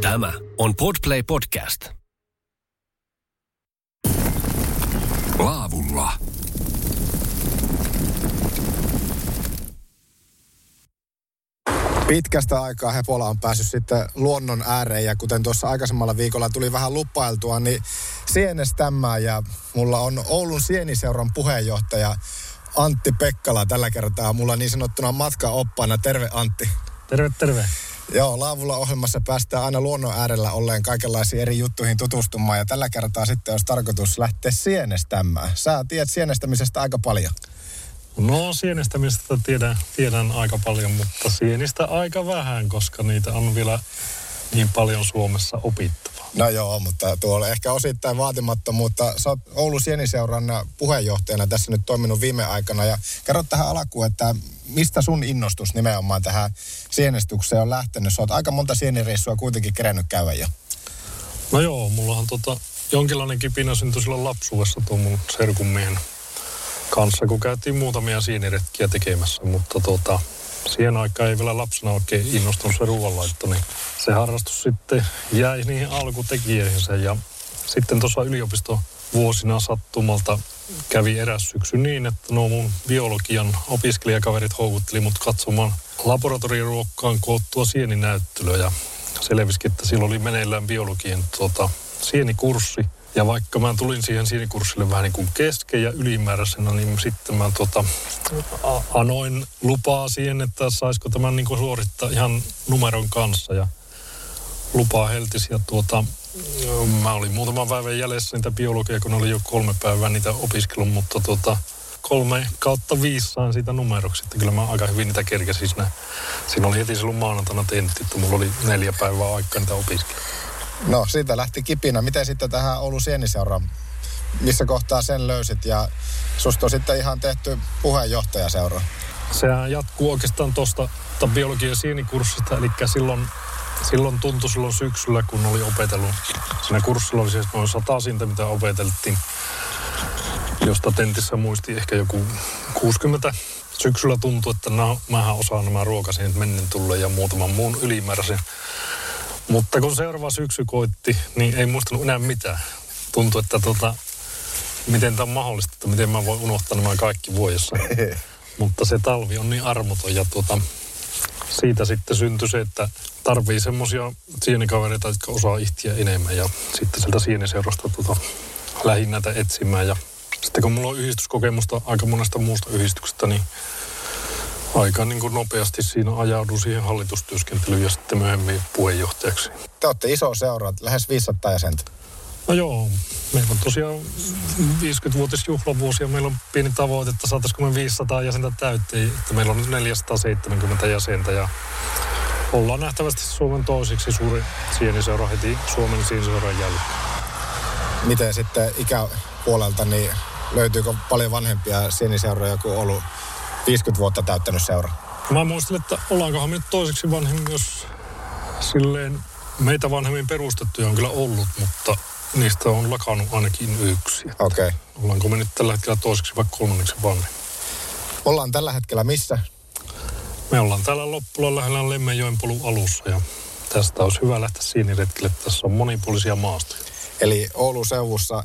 Tämä on Podplay Podcast. Laavulla. Pitkästä aikaa Hepola on päässyt sitten luonnon ääreen ja kuten tuossa aikaisemmalla viikolla tuli vähän lupailtua, niin sienestämää ja mulla on Oulun Sieniseuran puheenjohtaja Antti Pekkala tällä kertaa. Mulla niin sanottuna matkaoppaana. Terve Antti. Terve, terve. Joo, Laavulla ohjelmassa päästään aina luonnon äärellä olleen kaikenlaisiin eri juttuihin tutustumaan ja tällä kertaa sitten olisi tarkoitus lähteä sienestämään. Sä tiedät sienestämisestä aika paljon. No sienestämisestä tiedän, tiedän aika paljon, mutta sienistä aika vähän, koska niitä on vielä niin paljon Suomessa opittavaa. No joo, mutta tuo on ehkä osittain vaatimattomuutta. Sä oot Oulun Sieniseuran puheenjohtajana tässä nyt toiminut viime aikana ja kerro tähän alkuun, että mistä sun innostus nimenomaan tähän sienestykseen on lähtenyt? Sä oot aika monta sienireissua kuitenkin kerennyt käydä jo. No joo, mulla on tota, jonkinlainen kipinä syntyi silloin lapsuudessa tuon mun serkunmiehen kanssa, kun käytiin muutamia sieniretkiä tekemässä, mutta tota, siihen aikaan ei vielä lapsena oikein innostunut se ruoanlaitto, niin se harrastus sitten jäi niihin alkutekijöihinsä. Ja sitten tuossa yliopisto vuosina sattumalta kävi eräs syksy niin, että no mun biologian opiskelijakaverit houkutteli mut katsomaan laboratorioruokkaan koottua sieninäyttelyä. Ja selvisikin, että silloin oli meneillään biologian tota, sienikurssi – ja vaikka mä tulin siihen sienikurssille vähän niin kuin kesken ja ylimääräisenä, niin sitten mä tota, anoin lupaa siihen, että saisiko tämän niin kuin suorittaa ihan numeron kanssa. Ja lupaa heltisi ja tuota, mä olin muutaman päivän jäljessä niitä biologia, kun oli jo kolme päivää niitä opiskelun, mutta tuota, kolme kautta viisi sain siitä numeroksi. Että kyllä mä aika hyvin niitä kerkesin. Siinä oli heti silloin maanantaina tentti, että mulla oli neljä päivää aikaa niitä opiskella. No siitä lähti kipinä. Miten sitten tähän Oulun Sieniseuraan, missä kohtaa sen löysit ja susta on sitten ihan tehty puheenjohtajaseura? Sehän jatkuu oikeastaan tuosta biologia- ja sienikurssista, eli silloin silloin tuntui silloin syksyllä, kun oli opetellut. Siinä kurssilla oli siis noin sata siitä, mitä opeteltiin, josta tentissä muisti ehkä joku 60. Syksyllä tuntui, että no, mähän osaan nämä ruokasin mennen tulle ja muutaman muun ylimääräisen. Mutta kun seuraava syksy koitti, niin ei muistanut enää mitään. Tuntui, että tota, miten tämä on mahdollista, että miten mä voin unohtaa nämä kaikki vuodessa. Mutta se talvi on niin armoton ja tuota, siitä sitten syntyi se, että tarvii semmoisia sienikavereita, jotka osaa ihtiä enemmän ja sitten sieltä sieniseurasta tuota, lähdin näitä etsimään ja sitten kun mulla on yhdistyskokemusta aika monesta muusta yhdistyksestä, niin aika niin kuin nopeasti siinä ajaudun siihen hallitustyöskentelyyn ja sitten myöhemmin puheenjohtajaksi. Te olette iso seura, lähes 500 jäsentä. No joo, meillä on tosiaan 50-vuotisjuhlavuosi ja meillä on pieni tavoite, että saataisiko me 500 jäsentä täyttiin. Että meillä on nyt 470 jäsentä ja ollaan nähtävästi Suomen toiseksi suuri sieniseura heti Suomen sieniseuran jälkeen. Miten sitten ikäpuolelta, niin löytyykö paljon vanhempia sieniseuroja kuin ollut 50 vuotta täyttänyt seura? Mä muistelin, että ollaankohan me nyt toiseksi vanhemmin, jos silleen meitä vanhemmin perustettuja on kyllä ollut, mutta niistä on lakannut ainakin yksi. Okei. Okay. Ollaanko me nyt tällä hetkellä toiseksi vai kolmanneksi vanhemmin? Ollaan tällä hetkellä missä? Me ollaan täällä loppulla lähellä Lemmenjoen polun alussa ja tästä olisi hyvä lähteä siiniretkille. Tässä on monipuolisia maastoja. Eli Oulun seuvussa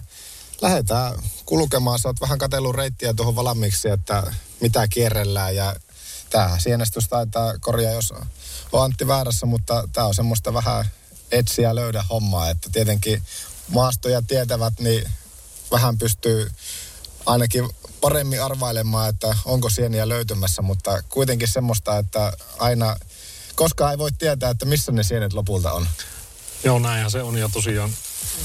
lähdetään kulkemaan. Sä oot vähän katsellut reittiä tuohon valmiiksi, että mitä kierrellään. Ja tämä sienestys taitaa korjaa, jos on Antti väärässä, mutta tämä on semmoista vähän etsiä löydä hommaa, että tietenkin maastoja tietävät, niin vähän pystyy ainakin paremmin arvailemaan, että onko sieniä löytymässä, mutta kuitenkin semmoista, että aina, koskaan ei voi tietää, että missä ne sienet lopulta on. Joo, näinhän se on. Ja tosiaan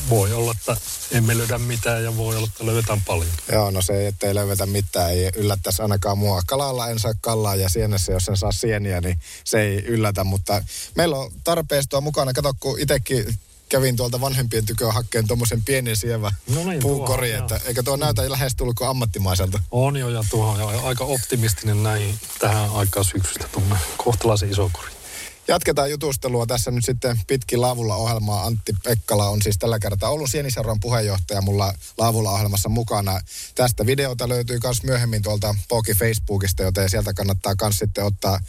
voi olla, että emme löydä mitään ja voi olla, että löydetään paljon. Joo, no se, että ei löydetä mitään, ei yllättäisi ainakaan mua. Kalalla en saa kallaa ja sienessä, jos en saa sieniä, niin se ei yllätä. Mutta meillä on tarpeistoa mukana. Kato, kun itsekin kävin tuolta vanhempien tyköä hakkeen tuommoisen pienen sievä no niin, puukori, tuohon, että eikö tuo näytä lähestulkoon ammattimaiselta? On jo, ja tuo on aika optimistinen näin tähän aikaan syksystä tuommoinen kohtalaisen iso kori. Jatketaan jutustelua tässä nyt sitten pitkin Laavulla ohjelmaa. Antti Pekkala on siis tällä kertaa ollut Sieniseuran puheenjohtaja mulla Laavulla ohjelmassa mukana. Tästä videota löytyy myös myöhemmin tuolta Poki Facebookista, joten sieltä kannattaa myös sitten ottaa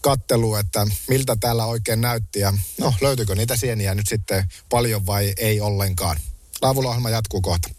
kattelu, että miltä täällä oikein näytti ja no löytyykö niitä sieniä nyt sitten paljon vai ei ollenkaan. Laavulla jatkuu kohta.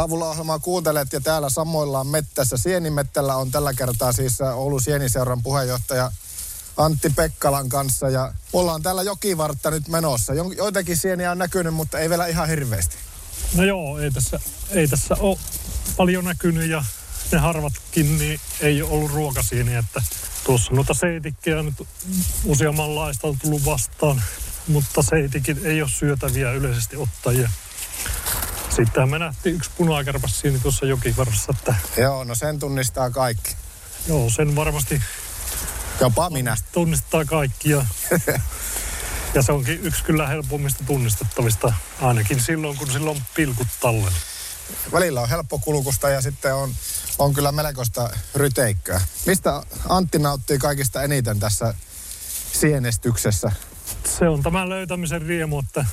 Laavula-ohjelmaa kuuntelet ja täällä samoillaan mettässä. Sienimettällä on tällä kertaa siis Oulu Sieniseuran puheenjohtaja Antti Pekkalan kanssa ja ollaan täällä jokivartta nyt menossa. Joitakin sieniä on näkynyt, mutta ei vielä ihan hirveästi. No joo, ei tässä, ei tässä ole paljon näkynyt ja ne harvatkin niin ei ole ollut ruokasieniä, että tuossa noita seitikkejä nyt useammanlaista on tullut vastaan, mutta seitikin ei ole syötäviä yleisesti ottajia. Sitten me nähtiin yksi punakärpäs siinä tuossa jokivarressa. Että... Joo, no sen tunnistaa kaikki. Joo, sen varmasti Jopa minä. Tunnistaa kaikki ja, ja se onkin yksi kyllä helpommista tunnistettavista, ainakin silloin kun silloin on pilkut tallella. Välillä on helppo kulkusta ja sitten on, on kyllä melkoista ryteikköä. Mistä Antti nauttii kaikista eniten tässä sienestyksessä? Se on tämän löytämisen riemu, että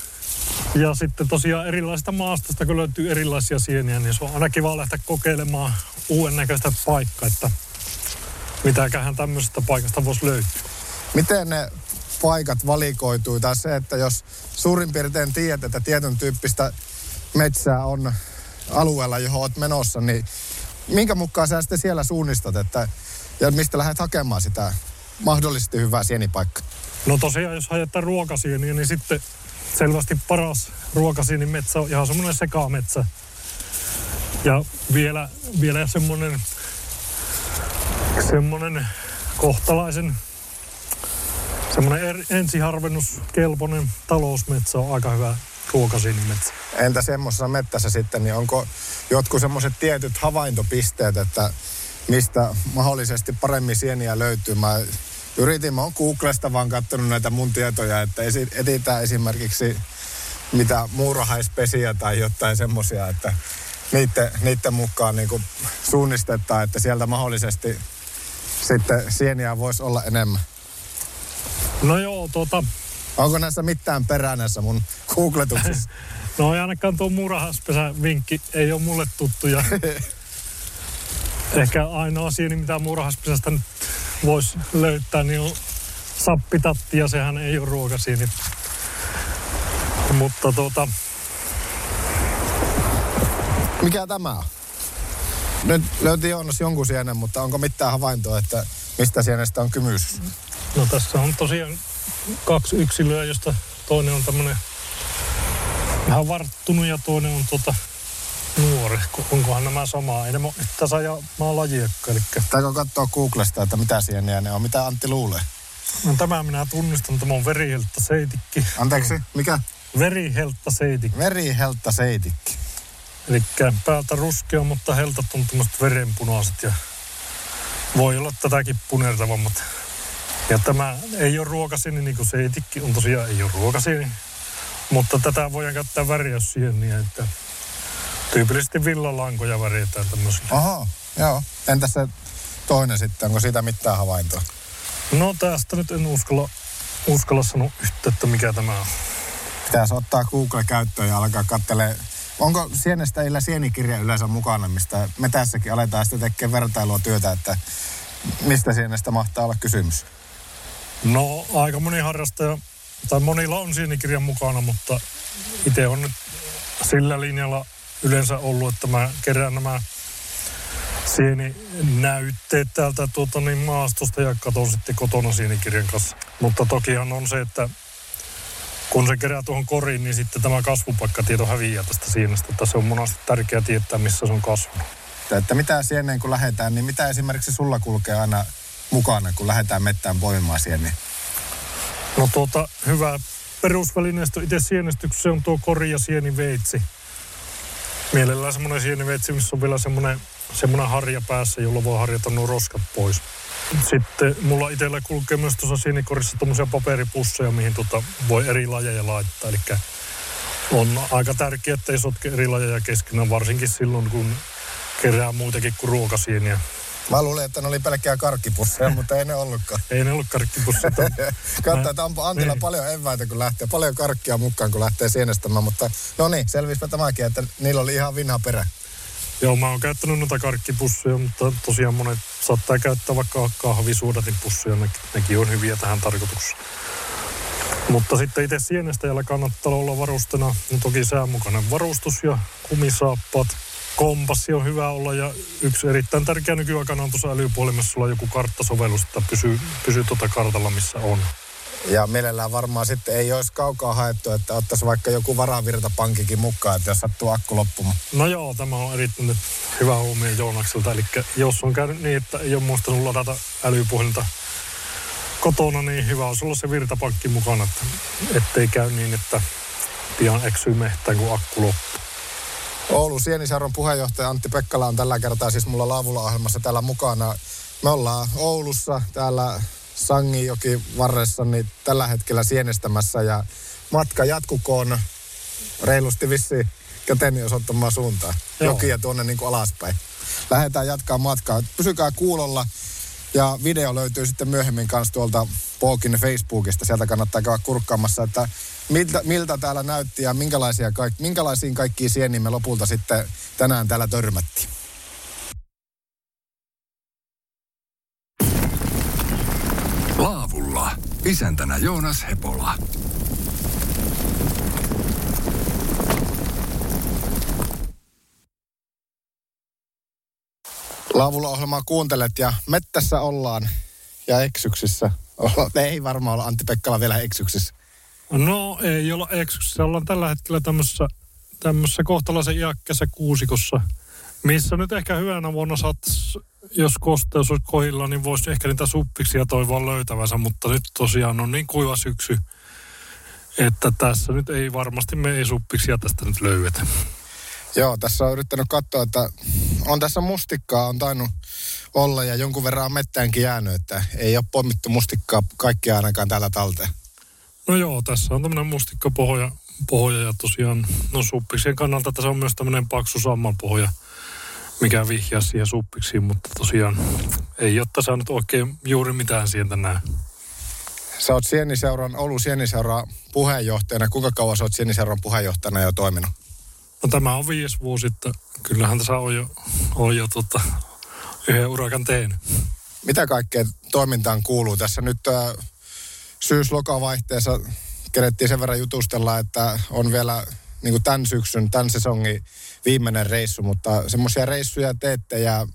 ja sitten tosiaan erilaisista maastosta, kun löytyy erilaisia sieniä, niin se on aina kiva lähteä kokeilemaan uuden näköistä paikkaa, että mitäköhän tämmöisestä paikasta voisi löytyä. Miten ne paikat valikoituu? Tai se, että jos suurin piirtein tiedät, että tietyn tyyppistä metsää on alueella, johon olet menossa, niin minkä mukaan sä sitten siellä suunnistat, että, ja mistä lähdet hakemaan sitä mahdollisesti hyvää sienipaikkaa? No tosiaan, jos haetaan ruokasieniä, niin sitten selvästi paras ruokasienimetsä on ihan semmoinen sekametsä. Ja vielä, vielä semmoinen semmoinen kohtalaisen semmoinen er, ensiharvennuskelpoinen talousmetsä on aika hyvä ruokasinimetsä. Entä semmoisessa mettässä sitten, niin onko jotkut semmoiset tietyt havaintopisteet, että mistä mahdollisesti paremmin sieniä löytyy? Mä yritin, mä oon Googlesta vaan katsonut näitä mun tietoja, että esi- etitään esimerkiksi mitä muurahaispesiä tai jotain semmoisia, että niiden, niiden mukaan niin kuin suunnistetaan, että sieltä mahdollisesti sitten sieniä voisi olla enemmän. No joo, tota... Onko näissä mitään perää näissä mun googletuksissa? no ei ainakaan tuo murahaspesä vinkki ei ole mulle tuttu ja ehkä ainoa sieni, mitä murahaspesästä nyt voisi löytää, niin on sappitatti ja sehän ei ole ruokasieni. Mutta tota... Mikä tämä on? Nyt löytiin Joonas jonkun sienen, mutta onko mitään havaintoa, että mistä sienestä on kymys? No tässä on tosiaan kaksi yksilöä, josta toinen on tämmöinen ihan varttunut ja toinen on tota nuori. Onkohan nämä samaa? Ei ne ole yhtä samaa lajiekka. Eli... Täytyy katsoa Googlesta, että mitä sieniä ne on. Mitä Antti luulee? No tämä minä tunnistan. Tämä on veriheltta seitikki. Anteeksi, mikä? Veriheltta seitikki. Veriheltta seitikki. Eli päältä ruskea, mutta heltat on tämmöiset verenpunaiset ja voi olla tätäkin punertavammat. Ja tämä ei ole ruokasini, niin kuin seitikki on tosiaan ei ole ruokasini. Mutta tätä voidaan käyttää värjäyssieniä, että tyypillisesti villalankoja värjätään tämmöisillä. Aha, joo. Entäs se toinen sitten, onko siitä mitään havaintoa? No tästä nyt en uskalla, uskalla sanoa yhtä, että mikä tämä on. Pitäisi ottaa Google käyttöön ja alkaa katselemaan Onko sienestä illä sienikirja yleensä mukana, mistä me tässäkin aletaan sitten tekemään vertailua työtä, että mistä sienestä mahtaa olla kysymys? No aika moni harrastaja, tai monilla on sienikirjan mukana, mutta itse on nyt sillä linjalla yleensä ollut, että mä kerään nämä sieninäytteet täältä tuota niin maastosta ja katon sitten kotona sienikirjan kanssa. Mutta tokihan on se, että kun se kerää tuohon koriin, niin sitten tämä kasvupaikkatieto häviää tästä sienestä. Että se on monesti tärkeää tietää, missä se on kasvanut. Että mitä sieneen kun lähdetään, niin mitä esimerkiksi sulla kulkee aina mukana, kun lähdetään mettään poimimaan sieniä? No tuota, hyvä perusvälineistö itse sienestyksessä on tuo kori ja sieniveitsi. Mielellään semmoinen sieniveitsi, missä on vielä semmoinen, semmoinen harja päässä, jolla voi harjata nuo roskat pois. Sitten mulla itsellä kulkee myös tuossa sienikorissa tuommoisia paperipusseja, mihin tota voi eri lajeja laittaa. Eli on aika tärkeää, että ei sotke eri lajeja keskenään, varsinkin silloin, kun kerää muitakin kuin ruokasieniä. Mä luulin, että ne oli pelkkää karkkipusseja, mutta ei ne ollutkaan. Ei ne ollut karkkipusseja. Katsotaan, että onpa Antilla niin. paljon eväitä, kun lähtee, paljon karkkia mukaan, kun lähtee sienestämään, mutta no niin, selvispä tämäkin, että niillä oli ihan vinha perä. Joo, mä oon käyttänyt noita karkkipusseja, mutta tosiaan monet saattaa käyttää vaikka kahvisuodatin pusseja, ne, nekin on hyviä tähän tarkoitukseen. Mutta sitten itse sienestäjällä kannattaa olla varustena, no toki säämukainen varustus ja kumisaappaat. Kompassi on hyvä olla ja yksi erittäin tärkeä nykyaikana on tuossa älypuolimessa olla joku karttasovellus, että pysyy, pysyy tuota kartalla missä on. Ja mielellään varmaan sitten ei olisi kaukaa haettu, että ottaisi vaikka joku varavirtapankikin mukaan, että jos sattuu akku loppumaan. No joo, tämä on erittäin hyvä huomio Joonakselta. Eli jos on käynyt niin, että ei ole muistanut ladata älypuhelinta kotona, niin hyvä olisi olla se virtapankki mukana, että ettei käy niin, että pian eksyy mehtään, kun akku loppuu. Oulu Sienisarron puheenjohtaja Antti Pekkala on tällä kertaa siis mulla Laavulla-ohjelmassa täällä mukana. Me ollaan Oulussa täällä Sangijoki varressa niin tällä hetkellä sienestämässä ja matka jatkukoon reilusti vissi käteni osoittamaan suuntaan. Joo. Jokia tuonne niin kuin alaspäin. Lähdetään jatkaa matkaa. Pysykää kuulolla. Ja video löytyy sitten myöhemmin kanssa tuolta Pookin Facebookista. Sieltä kannattaa käydä kurkkaamassa, että miltä, miltä täällä näytti ja minkälaisia kaik, minkälaisiin kaikkiin sieniin me lopulta sitten tänään täällä törmättiin. Laavulla. Isäntänä Joonas Hepola. Laavulla ohjelmaa kuuntelet ja mettässä ollaan ja eksyksissä. Ei varmaan olla Antti Pekkala vielä eksyksissä. No ei olla eksyksissä. Ollaan tällä hetkellä tämmöisessä, tämmöisessä kohtalaisen iäkkässä kuusikossa, missä nyt ehkä hyvänä vuonna saat, jos kosteus olisi kohilla, niin voisi ehkä niitä suppiksia toivoa löytävänsä, mutta nyt tosiaan on niin kuiva syksy, että tässä nyt ei varmasti me ei suppiksia tästä nyt löydetä. Joo, tässä on yrittänyt katsoa, että on tässä mustikkaa, on tainnut olla ja jonkun verran on mettäänkin jäänyt, että ei ole pommittu mustikkaa kaikkia ainakaan täällä talteen. No joo, tässä on tämmöinen mustikkapohja pohja ja tosiaan, no suppiksien kannalta tässä on myös tämmöinen paksu sammalpohja, mikä vihjaa siihen suppiksiin, mutta tosiaan ei ole tässä nyt oikein juuri mitään sieltä näe. Sä oot Sieniseuran, Oulun Sieniseuran puheenjohtajana. Kuinka kauan sä oot Sieniseuran puheenjohtajana jo toiminut? No tämä on viisi vuosi, että kyllähän tässä on jo, on jo tota, yhden urakan tehnyt. Mitä kaikkea toimintaan kuuluu? Tässä nyt äh, syys-lokavaihteessa kerettiin sen verran jutustella, että on vielä niin kuin tämän syksyn, tämän sesongin viimeinen reissu, mutta semmoisia reissuja teette ja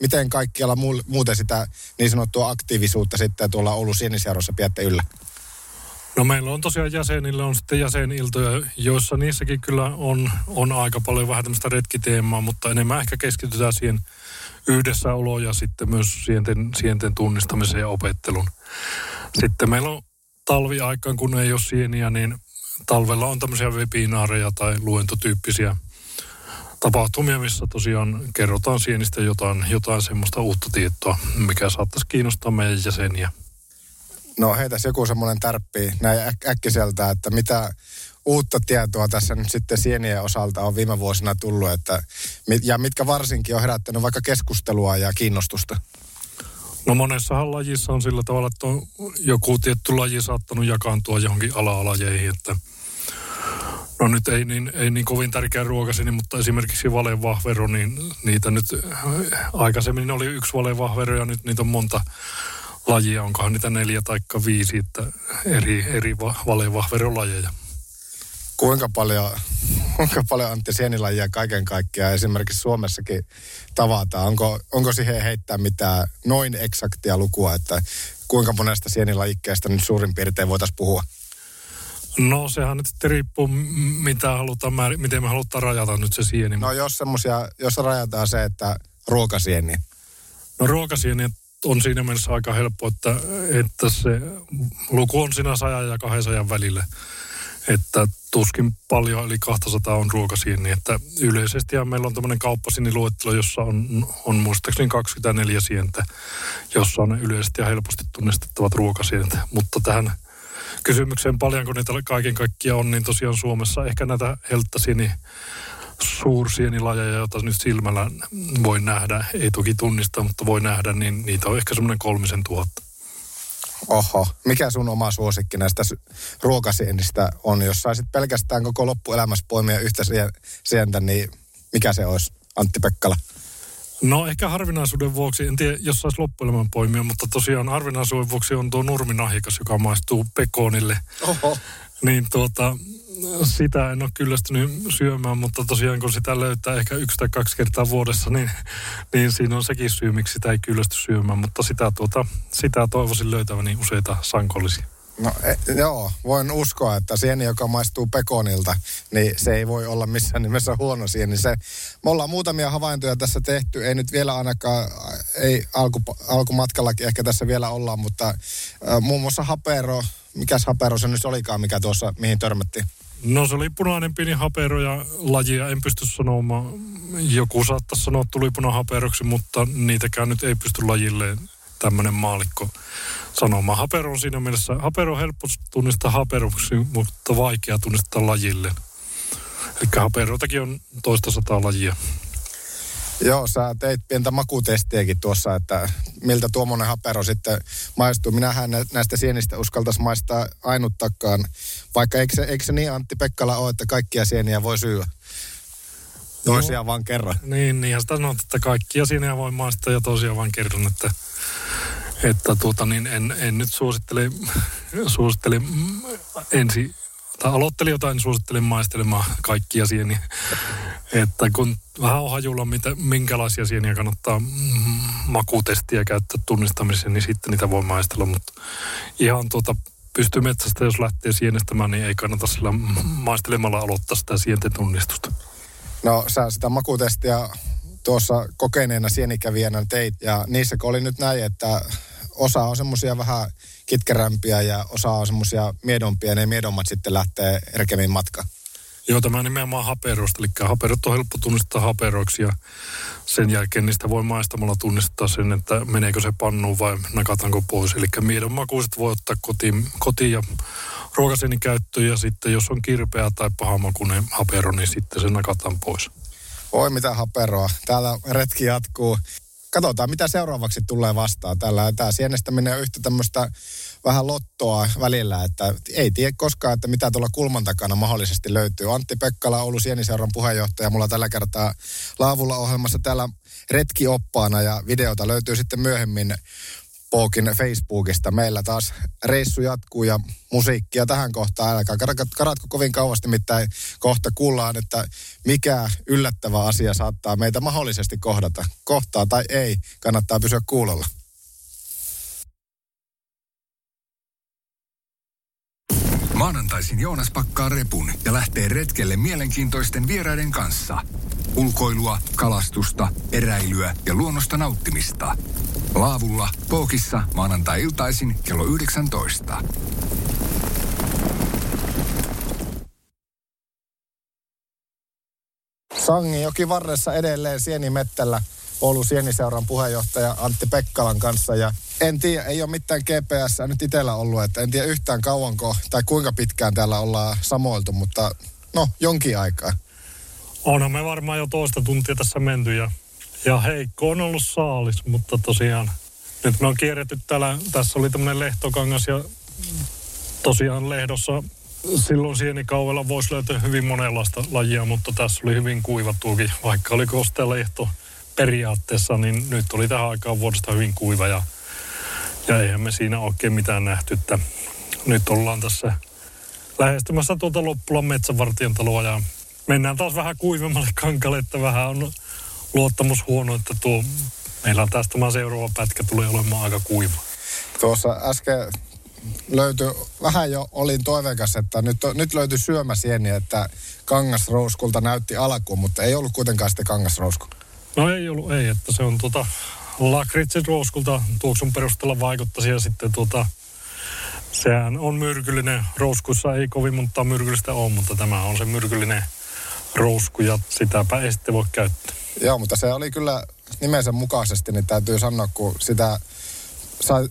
miten kaikkialla muuten sitä niin sanottua aktiivisuutta sitten tuolla Oulun Sienisjärvessä pidätte yllä? No meillä on tosiaan jäsenille on sitten jäseniltoja, joissa niissäkin kyllä on, on aika paljon vähän tämmöistä retkiteemaa, mutta enemmän ehkä keskitytään siihen yhdessäoloon ja sitten myös sienten, sienten tunnistamiseen ja opettelun. Sitten meillä on talviaikaan, kun ei ole sieniä, niin talvella on tämmöisiä webinaareja tai luentotyyppisiä tapahtumia, missä tosiaan kerrotaan sienistä jotain, jotain semmoista uutta tietoa, mikä saattaisi kiinnostaa meidän jäseniä. No heitäs joku semmoinen tärppi näin äk- äkkiseltä, että mitä uutta tietoa tässä nyt sitten sienien osalta on viime vuosina tullut, että, ja mitkä varsinkin on herättänyt vaikka keskustelua ja kiinnostusta? No monessahan lajissa on sillä tavalla, että on joku tietty laji saattanut jakaantua johonkin ala-alajeihin, että No nyt ei niin, ei niin kovin tärkeä ruokaseni, mutta esimerkiksi valevahvero, niin niitä nyt aikaisemmin oli yksi valevahvero ja nyt niitä on monta lajia, onkohan niitä neljä tai viisi, että eri, eri valevahverolajeja. Kuinka paljon, kuinka paljon Antti Sienilajia kaiken kaikkiaan esimerkiksi Suomessakin tavataan? Onko, onko siihen heittää mitään noin eksaktia lukua, että kuinka monesta sienilajikkeesta nyt suurin piirtein voitaisiin puhua? No sehän nyt sitten riippuu, mitä halutaan, miten me halutaan rajata nyt se sieni. No jos semmosia, jos rajataan se, että ruokasieni. No ruokasieni on siinä mielessä aika helppo, että, että se luku on siinä 100 ja 200 välillä. Että tuskin paljon, eli 200 on ruokasieni. Että yleisesti meillä on tämmöinen kauppasiniluettelo, jossa on, on muistaakseni 24 sientä, jossa on yleisesti ja helposti tunnistettavat ruokasienet. Mutta tähän kysymykseen paljonko niitä kaiken kaikkiaan on, niin tosiaan Suomessa ehkä näitä helttasieni suursienilajeja, joita nyt silmällä voi nähdä, ei toki tunnista, mutta voi nähdä, niin niitä on ehkä semmoinen kolmisen tuhatta. Oho, mikä sun oma suosikki näistä ruokasienistä on? Jos saisit pelkästään koko loppuelämässä poimia yhtä sientä, niin mikä se olisi, Antti Pekkala? No ehkä harvinaisuuden vuoksi, en tiedä jos saisi loppuelämän poimia, mutta tosiaan harvinaisuuden vuoksi on tuo nurminahikas, joka maistuu pekonille. Oho. Niin tuota, sitä en ole kyllästynyt syömään, mutta tosiaan kun sitä löytää ehkä yksi tai kaksi kertaa vuodessa, niin, niin siinä on sekin syy, miksi sitä ei kyllästy syömään. Mutta sitä, tuota, sitä toivoisin löytäväni useita sankollisia. No e, joo, voin uskoa, että sieni, joka maistuu pekonilta, niin se ei voi olla missään nimessä huono sieni. Se, me ollaan muutamia havaintoja tässä tehty, ei nyt vielä ainakaan, ei alku, alkumatkallakin ehkä tässä vielä ollaan, mutta äh, muun muassa hapero, mikäs hapero se nyt olikaan, mikä tuossa, mihin törmättiin? No se oli punainen pieni hapero ja lajia en pysty sanomaan. Joku saattaisi sanoa tulipunahaperoksi, mutta niitäkään nyt ei pysty lajilleen tämmöinen maalikko sanomaan. Hapero on siinä mielessä, hapero on helppo tunnistaa haperoksi, mutta vaikea tunnistaa lajille. Eli haperoitakin on toista sataa lajia. Joo, sä teit pientä makutestiäkin tuossa, että miltä tuommoinen hapero sitten maistuu. Minähän näistä sienistä uskaltaisi maistaa ainuttakaan, vaikka eikö se, eikö se niin Antti Pekkala ole, että kaikkia sieniä voi syödä? Toisia no, vaan kerran. Niin, niin ja sitä sanot, että kaikkia sieniä voi maistaa ja toisia vaan kerran, että, että tuota, niin en, en nyt suosittele, suosittele ensi tai aloittelijoita en suosittele maistelemaan kaikkia sieniä. Että kun vähän on hajulla, mitä, minkälaisia sieniä kannattaa makutestiä käyttää tunnistamiseen, niin sitten niitä voi maistella. Mutta ihan tuota pystymetsästä, jos lähtee sienestämään, niin ei kannata sillä maistelemalla aloittaa sitä sienten tunnistusta. No sä sitä makutestiä tuossa kokeneena sienikävijänä teit, ja niissä oli nyt näin, että osa on semmoisia vähän kitkerämpiä ja osa on semmoisia miedompia, ja ne miedommat sitten lähtee erkemmin matkaan. Joo, tämä on nimenomaan haperosta, eli haperot on helppo tunnistaa haperoiksi ja sen jälkeen niistä voi maistamalla tunnistaa sen, että meneekö se pannuun vai nakataanko pois. Eli miedon makuiset voi ottaa kotiin, kotiin ja ruokasenin käyttöön ja sitten jos on kirpeä tai pahamakuinen hapero, niin sitten se nakataan pois. Oi mitä haperoa. Täällä retki jatkuu. Katsotaan, mitä seuraavaksi tulee vastaan. Täällä tämä sienestäminen on yhtä tämmöistä vähän lottoa välillä, että ei tiedä koskaan, että mitä tuolla kulman takana mahdollisesti löytyy. Antti Pekkala, Oulu Sieniseuran puheenjohtaja, mulla tällä kertaa Laavulla ohjelmassa täällä retkioppaana ja videota löytyy sitten myöhemmin Pookin Facebookista. Meillä taas reissu jatkuu ja musiikkia tähän kohtaan. Älkää karatko kovin kauasti, nimittäin kohta kuullaan, että mikä yllättävä asia saattaa meitä mahdollisesti kohdata. Kohtaa tai ei, kannattaa pysyä kuulolla. Maanantaisin Joonas pakkaa repun ja lähtee retkelle mielenkiintoisten vieraiden kanssa. Ulkoilua, kalastusta, eräilyä ja luonnosta nauttimista. Laavulla, Pookissa, maanantai-iltaisin kello 19. Sangi joki varressa edelleen Sienimettällä Oulun Sieniseuran puheenjohtaja Antti Pekkalan kanssa. Ja en tiedä, ei ole mitään GPS nyt itsellä ollut, että en tiedä yhtään kauanko tai kuinka pitkään täällä ollaan samoiltu, mutta no jonkin aikaa. Onhan me varmaan jo toista tuntia tässä menty ja, ja heikko on ollut saalis, mutta tosiaan nyt me on kierretty täällä, tässä oli tämmöinen lehtokangas ja tosiaan lehdossa silloin sienikaudella voisi löytää hyvin monenlaista lajia, mutta tässä oli hyvin kuivattuukin, vaikka oli lehto periaatteessa, niin nyt oli tähän aikaan vuodesta hyvin kuiva ja, ja eihän me siinä oikein mitään nähty, että nyt ollaan tässä lähestymässä tuota Loppulan metsävartijan taloa ja mennään taas vähän kuivemmalle kankalle, että vähän on luottamus huono, että tuo meillä on tästä tämä seuraava pätkä tulee olemaan aika kuiva. Tuossa äsken löytyi, vähän jo olin toiveikas, että nyt, nyt löytyi syömäsieni, että kangasrouskulta näytti alkuun, mutta ei ollut kuitenkaan sitten kangasrousku. No ei ollut, ei, että se on tuota lakritsin rouskulta tuoksun perusteella vaikuttaisi ja sitten tuota, sehän on myrkyllinen. Rouskussa ei kovin monta myrkyllistä ole, mutta tämä on se myrkyllinen rousku ja sitäpä ei sitten voi käyttää. Joo, mutta se oli kyllä nimensä mukaisesti, niin täytyy sanoa, kun sitä sai,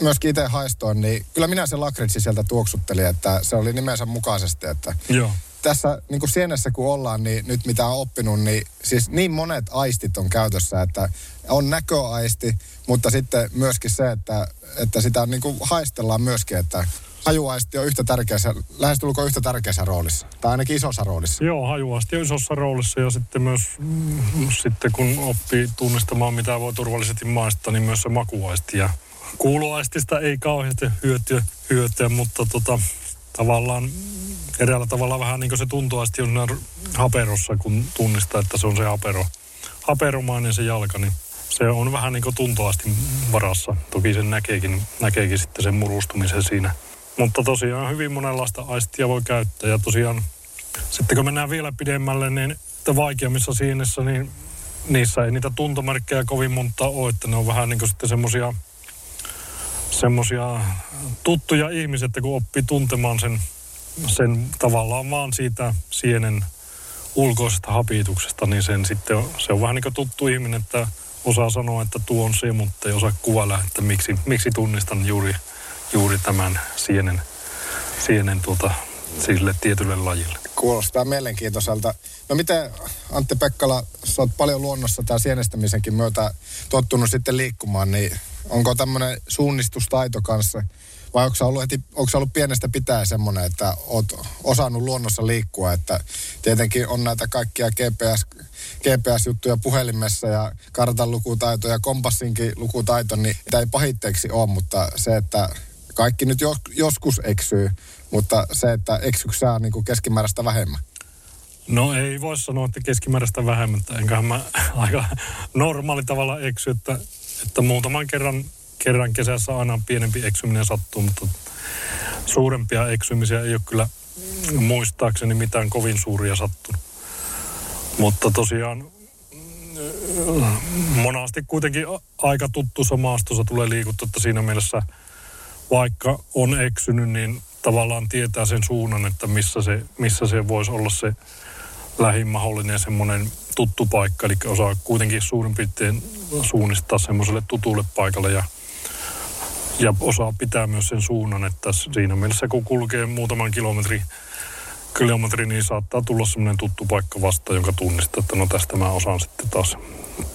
myöskin itse haistoin, niin kyllä minä se lakritsi sieltä tuoksuttelin, että se oli nimensä mukaisesti, että Joo. tässä niin kuin sienessä kun ollaan, niin nyt mitä on oppinut, niin siis niin monet aistit on käytössä, että on näköaisti, mutta sitten myöskin se, että, että sitä niin kuin haistellaan myöskin, että hajuaisti on yhtä tärkeässä, lähestulkoon yhtä tärkeässä roolissa, tai ainakin isossa roolissa. Joo, hajuasti on isossa roolissa ja sitten myös mm, sitten kun oppii tunnistamaan mitä voi turvallisesti maistaa, niin myös se makuaisti. Ja kuuloaistista ei kauheasti hyötyä, hyötyä mutta tota, tavallaan eräällä tavalla vähän niin kuin se tuntoaisti on haperossa, kun tunnistaa, että se on se hapero, haperomainen se jalka, niin se on vähän niin kuin tuntoasti varassa. Toki sen näkeekin, näkeekin sitten sen murustumisen siinä. Mutta tosiaan hyvin monenlaista aistia voi käyttää ja tosiaan sitten kun mennään vielä pidemmälle, niin vaikeammissa siinessä, niin niissä ei niitä tuntomerkkejä kovin monta ole, että ne on vähän niin kuin sitten semmosia semmosia tuttuja ihmisiä, että kun oppii tuntemaan sen, sen tavallaan vaan siitä sienen ulkoisesta hapituksesta, niin sen sitten on, se on vähän niin kuin tuttu ihminen, että osaa sanoa, että tuo on se, mutta ei osaa kuvailla, että miksi, miksi tunnistan juuri, juuri tämän sienen, sienen tuota, sille tietylle lajille. Kuulostaa mielenkiintoiselta. No miten Antti Pekkala, sä oot paljon luonnossa tämän sienestämisenkin myötä tottunut sitten liikkumaan, niin onko tämmöinen suunnistustaito kanssa vai onko ollut, heti, onko ollut pienestä pitää semmoinen, että oot osannut luonnossa liikkua, että tietenkin on näitä kaikkia GPS, GPS-juttuja puhelimessa ja kartan lukutaito ja kompassinkin lukutaito, niin tämä ei pahitteeksi ole, mutta se, että kaikki nyt joskus eksyy, mutta se, että eksyykö sä niin kuin keskimääräistä vähemmän? No ei voi sanoa, että keskimääräistä vähemmän, että enköhän mä aika normaali tavalla eksy, että, että muutaman kerran, kerran kesässä aina pienempi eksyminen sattuu, mutta suurempia eksymisiä ei ole kyllä muistaakseni mitään kovin suuria sattunut. Mutta tosiaan monasti kuitenkin aika tuttussa maastossa tulee liikuttu, että siinä mielessä vaikka on eksynyt, niin tavallaan tietää sen suunnan, että missä se, missä se voisi olla se lähin mahdollinen semmoinen tuttu paikka. Eli osaa kuitenkin suurin piirtein suunnistaa semmoiselle tutulle paikalle ja, ja osaa pitää myös sen suunnan, että siinä mielessä kun kulkee muutaman kilometri, kilometri niin saattaa tulla semmoinen tuttu paikka vasta, jonka tunnistaa, että no tästä mä osaan sitten taas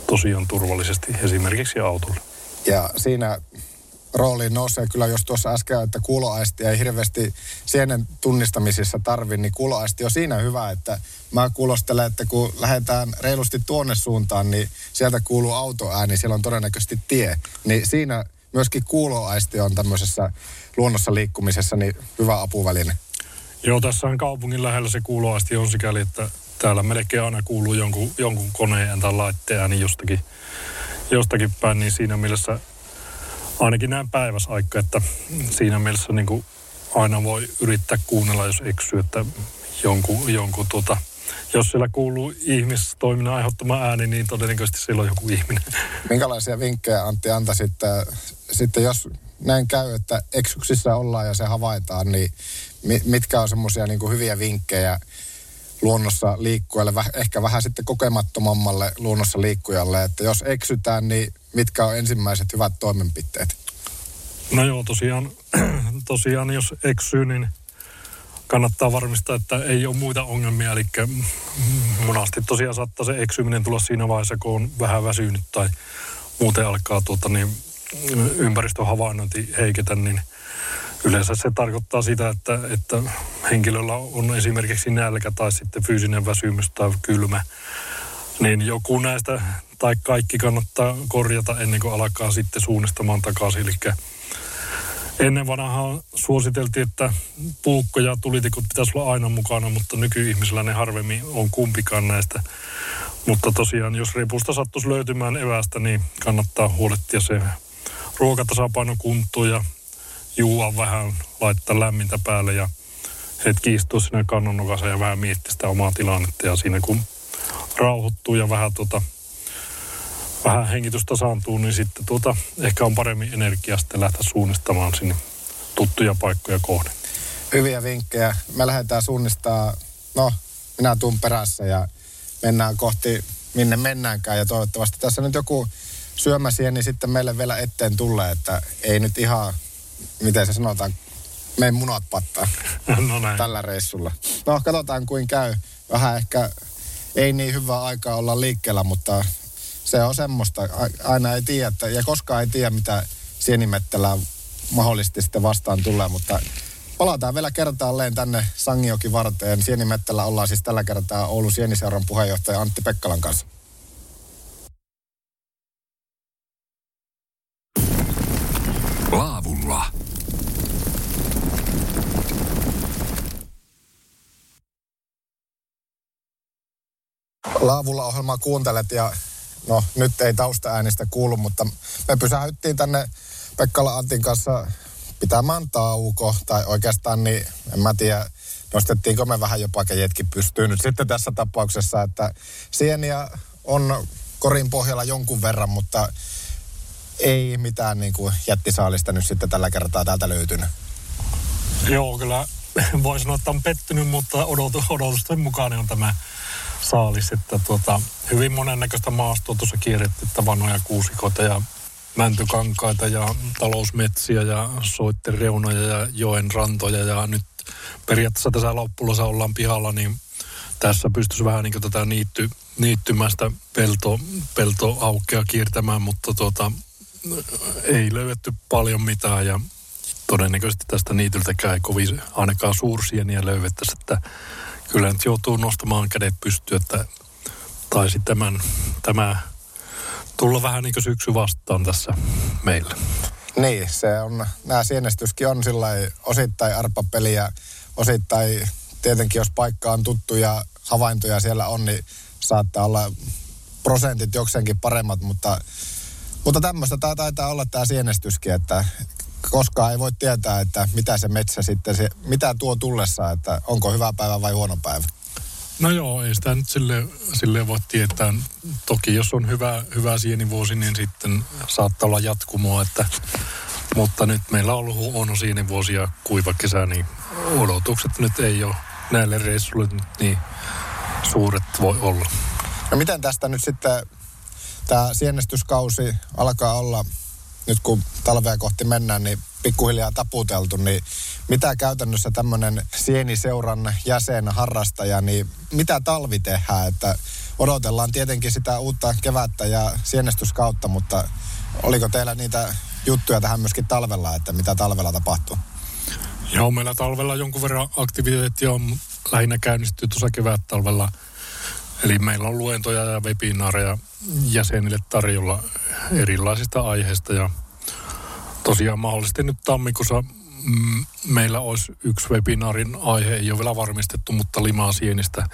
tosiaan turvallisesti esimerkiksi autolle. Ja siinä rooliin nousee kyllä, jos tuossa äsken, että kuuloaisti ei hirveästi sienen tunnistamisissa tarvi, niin kuuloaisti on siinä hyvä, että mä kuulostelen, että kun lähdetään reilusti tuonne suuntaan, niin sieltä kuuluu autoääni, siellä on todennäköisesti tie. Niin siinä myöskin kuuloaisti on tämmöisessä luonnossa liikkumisessa niin hyvä apuväline. Joo, tässä on kaupungin lähellä se kuuloaisti on sikäli, että täällä melkein aina kuuluu jonkun, jonkun koneen tai laitteen ääni jostakin, jostakin päin, niin siinä mielessä ainakin näin päiväsaikka, että siinä mielessä niin kuin aina voi yrittää kuunnella, jos eksyy, että jonkun, jonkun tuota, jos siellä kuuluu ihmistoiminnan aiheuttama ääni, niin todennäköisesti siellä on joku ihminen. Minkälaisia vinkkejä Antti antaisit, sitten jos näin käy, että eksyksissä ollaan ja se havaitaan, niin mitkä on semmoisia niin hyviä vinkkejä luonnossa liikkujalle, ehkä vähän sitten kokemattomammalle luonnossa liikkujalle, että jos eksytään, niin mitkä on ensimmäiset hyvät toimenpiteet? No joo, tosiaan, tosiaan jos eksyy, niin kannattaa varmistaa, että ei ole muita ongelmia. Eli monasti tosiaan saattaa se eksyminen tulla siinä vaiheessa, kun on vähän väsynyt tai muuten alkaa tuota, niin, ympäristön havainnointi heiketä, niin yleensä se tarkoittaa sitä, että, että henkilöllä on esimerkiksi nälkä tai sitten fyysinen väsymys tai kylmä. Niin joku näistä tai kaikki kannattaa korjata ennen kuin alkaa sitten suunnistamaan takaisin. Eli ennen vanhaa suositeltiin, että puukko ja tulitikut pitäisi olla aina mukana, mutta nykyihmisillä ne harvemmin on kumpikaan näistä. Mutta tosiaan, jos repusta sattuisi löytymään evästä, niin kannattaa huolehtia se ruokatasapaino kuntoon ja juua vähän, laittaa lämmintä päälle ja hetki istua siinä kannonnokassa ja vähän miettiä sitä omaa tilannetta. Ja siinä kun rauhoittuu ja vähän tota, vähän hengitys tasaantuu, niin sitten tuota, ehkä on paremmin energiaa sitten lähteä suunnistamaan sinne tuttuja paikkoja kohden. Hyviä vinkkejä. Me lähdetään suunnistaa, no minä tuun perässä ja mennään kohti minne mennäänkään ja toivottavasti tässä nyt joku syömäsieni sitten meille vielä eteen tulee, että ei nyt ihan, miten se sanotaan, mene munat pattaa No näin. tällä reissulla. No katsotaan kuin käy. Vähän ehkä ei niin hyvää aikaa olla liikkeellä, mutta se on semmoista. Aina ei tiedä, että, ja koskaan ei tiedä, mitä sienimettälää mahdollisesti sitten vastaan tulee, mutta palataan vielä kertaalleen tänne Sangioki varteen. Sienimettällä ollaan siis tällä kertaa Oulun Sieniseuran puheenjohtaja Antti Pekkalan kanssa. Laavulla. Laavulla ohjelmaa kuuntelet ja no nyt ei taustaäänistä kuulu, mutta me pysähyttiin tänne Pekkala Antin kanssa pitämään tauko, tai oikeastaan niin en mä tiedä, nostettiinko me vähän jopa kejetkin pystyyn nyt sitten tässä tapauksessa, että sieniä on korin pohjalla jonkun verran, mutta ei mitään niin kuin jättisaalista nyt sitten tällä kertaa täältä löytynyt. Joo, kyllä voi sanoa, että on pettynyt, mutta odotu, odotusten mukainen on tämä saalis. Että tuota, hyvin monennäköistä maastoa tuossa kierretty, että vanhoja kuusikoita ja mäntykankaita ja talousmetsiä ja soitten reunoja ja joen rantoja ja nyt periaatteessa tässä loppulossa ollaan pihalla, niin tässä pystyisi vähän niin tätä niitty, niittymästä pelto, peltoaukkea kiertämään, mutta tuota, ei löydetty paljon mitään ja todennäköisesti tästä niityltäkään ei kovin ainakaan suursieniä löydettäisi, että kyllä nyt joutuu nostamaan kädet pystyyn, että taisi tämän, tämä tulla vähän niin kuin syksy vastaan tässä meillä. Niin, se on, nämä sienestyskin on sillä osittain arpapeliä, osittain tietenkin jos paikka on tuttu ja havaintoja siellä on, niin saattaa olla prosentit jokseenkin paremmat, mutta, mutta tämmöistä tämä taitaa olla tämä sienestyskin, että koskaan ei voi tietää, että mitä se metsä sitten, se, mitä tuo tullessa, että onko hyvä päivä vai huono päivä. No joo, ei sitä nyt sille, sille voi tietää. Toki jos on hyvä, hyvä sienivuosi, niin sitten saattaa olla jatkumoa, että, mutta nyt meillä on ollut huono sienivuosi ja kuiva kesä, niin odotukset nyt ei ole näille reissuille nyt niin suuret voi olla. No miten tästä nyt sitten tämä sienestyskausi alkaa olla, nyt kun talvea kohti mennään, niin pikkuhiljaa taputeltu, niin mitä käytännössä tämmöinen sieniseuran jäsen, harrastaja, niin mitä talvi tehdään, että odotellaan tietenkin sitä uutta kevättä ja sienestyskautta, mutta oliko teillä niitä juttuja tähän myöskin talvella, että mitä talvella tapahtuu? Joo, meillä talvella jonkun verran aktiviteettia on lähinnä käynnistyy tuossa kevät talvella. Eli meillä on luentoja ja webinaareja jäsenille tarjolla erilaisista aiheista ja tosiaan mahdollisesti nyt tammikuussa mm, meillä olisi yksi webinaarin aihe, ei ole vielä varmistettu, mutta limaa sienistä.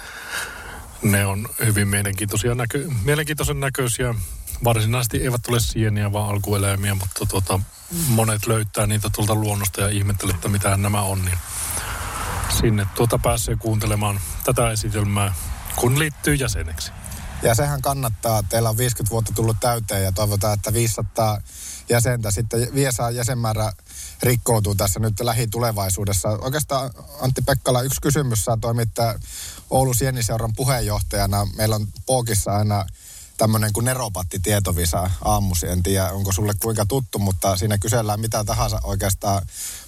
Ne on hyvin mielenkiintoisia, näkö, mielenkiintoisen näköisiä. Varsinaisesti eivät ole sieniä, vaan alkueläimiä, mutta tuota, monet löytää niitä tuolta luonnosta ja ihmettelee, että mitä nämä on. Niin sinne tuota pääsee kuuntelemaan tätä esitelmää, kun liittyy jäseneksi. Ja sehän kannattaa. Teillä on 50 vuotta tullut täyteen ja toivotaan, että 500 jäsentä sitten Viesaa jäsenmäärä rikkoutuu tässä nyt lähitulevaisuudessa. Oikeastaan Antti Pekkala, yksi kysymys saa toimittaa Oulun Sieniseuran puheenjohtajana. Meillä on Pookissa aina tämmöinen kuin Neropatti tietovisa aamusi. En tiedä, onko sulle kuinka tuttu, mutta siinä kysellään mitä tahansa oikeastaan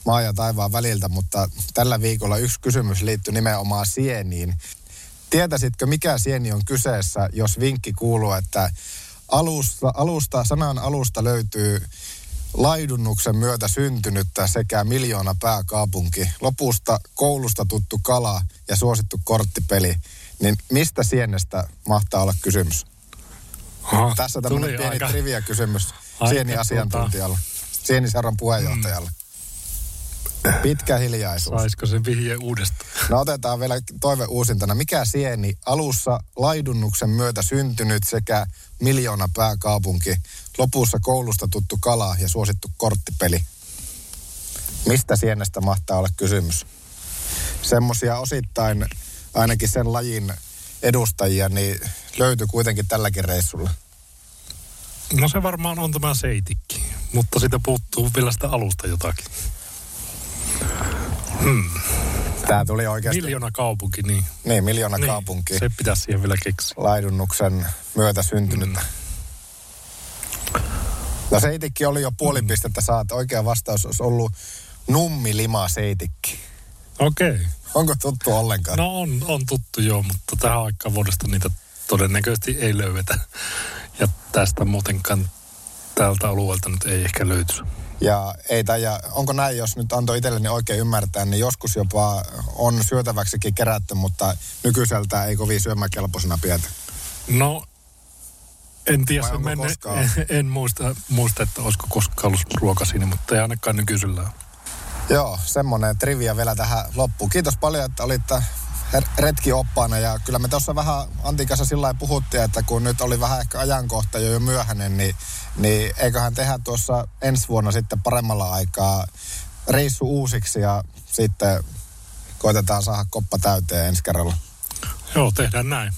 maa ja taivaan väliltä. Mutta tällä viikolla yksi kysymys liittyy nimenomaan sieniin. Tietäisitkö, mikä sieni on kyseessä, jos vinkki kuuluu, että alusta, alusta, sanan alusta löytyy laidunnuksen myötä syntynyttä sekä miljoona pääkaupunki, lopusta koulusta tuttu kala ja suosittu korttipeli, niin mistä sienestä mahtaa olla kysymys? Aha, Tässä tämmöinen pieni aika- trivia kysymys aika sieni-asiantuntijalle, sieniseuran puheenjohtajalle. Pitkä hiljaisuus. Saisiko se vihje uudestaan? No otetaan vielä toive uusintana. Mikä sieni alussa laidunnuksen myötä syntynyt sekä miljoona pääkaupunki, lopussa koulusta tuttu kala ja suosittu korttipeli? Mistä sienestä mahtaa olla kysymys? Semmoisia osittain ainakin sen lajin edustajia niin löytyy kuitenkin tälläkin reissulla. No se varmaan on tämä seitikki, mutta sitä puuttuu vielä sitä alusta jotakin. Tämä tuli oikeasti. Miljoona kaupunki, niin, Niin, miljoona niin kaupunki. se pitäisi siihen vielä keksiä. Laidunnuksen myötä syntynyt. Mm. No seitikki oli jo puoli pistettä saat. Oikea vastaus olisi ollut nummilima seitikki. Okei. Okay. Onko tuttu ollenkaan? No on, on tuttu joo, mutta tähän aikaan vuodesta niitä todennäköisesti ei löydetä. Ja tästä muutenkaan tältä alueelta nyt ei ehkä löytyisi. Ja ei ja onko näin, jos nyt antoi itselleni oikein ymmärtää, niin joskus jopa on syötäväksikin kerätty, mutta nykyiseltä ei kovin syömäkelpoisena pidetä. No, en tiedä, en, en, en, muista, muista, että olisiko koskaan ollut ruoka siinä, mutta ei ainakaan nykyisellä Joo, semmoinen trivia vielä tähän loppuun. Kiitos paljon, että olitte retkioppaana ja kyllä me tuossa vähän Antikassa sillä puhuttiin, että kun nyt oli vähän ehkä ajankohta jo, jo myöhäinen, niin, niin eiköhän tehdä tuossa ensi vuonna sitten paremmalla aikaa reissu uusiksi ja sitten koitetaan saada koppa täyteen ensi kerralla. Joo, tehdään näin.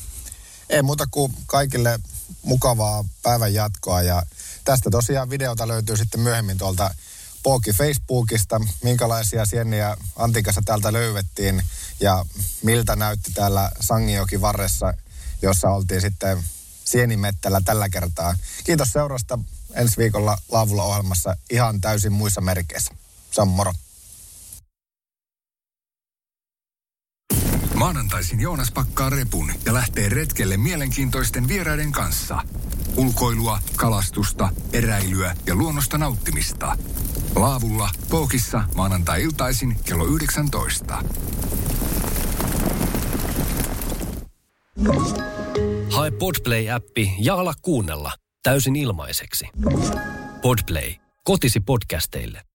Ei muuta kuin kaikille mukavaa päivän jatkoa ja tästä tosiaan videota löytyy sitten myöhemmin tuolta Pooki Facebookista, minkälaisia sieniä Antikassa täältä löydettiin ja miltä näytti täällä Sangioki varressa, jossa oltiin sitten sienimettällä tällä kertaa. Kiitos seurasta ensi viikolla Laavulla ohjelmassa ihan täysin muissa merkeissä. Se on moro. Maanantaisin Joonas pakkaa repun ja lähtee retkelle mielenkiintoisten vieraiden kanssa. Ulkoilua, kalastusta, eräilyä ja luonnosta nauttimista. Laavulla, Pookissa, maanantai-iltaisin kello 19. Hae Podplay-appi ja ala kuunnella täysin ilmaiseksi. Podplay, kotisi podcasteille.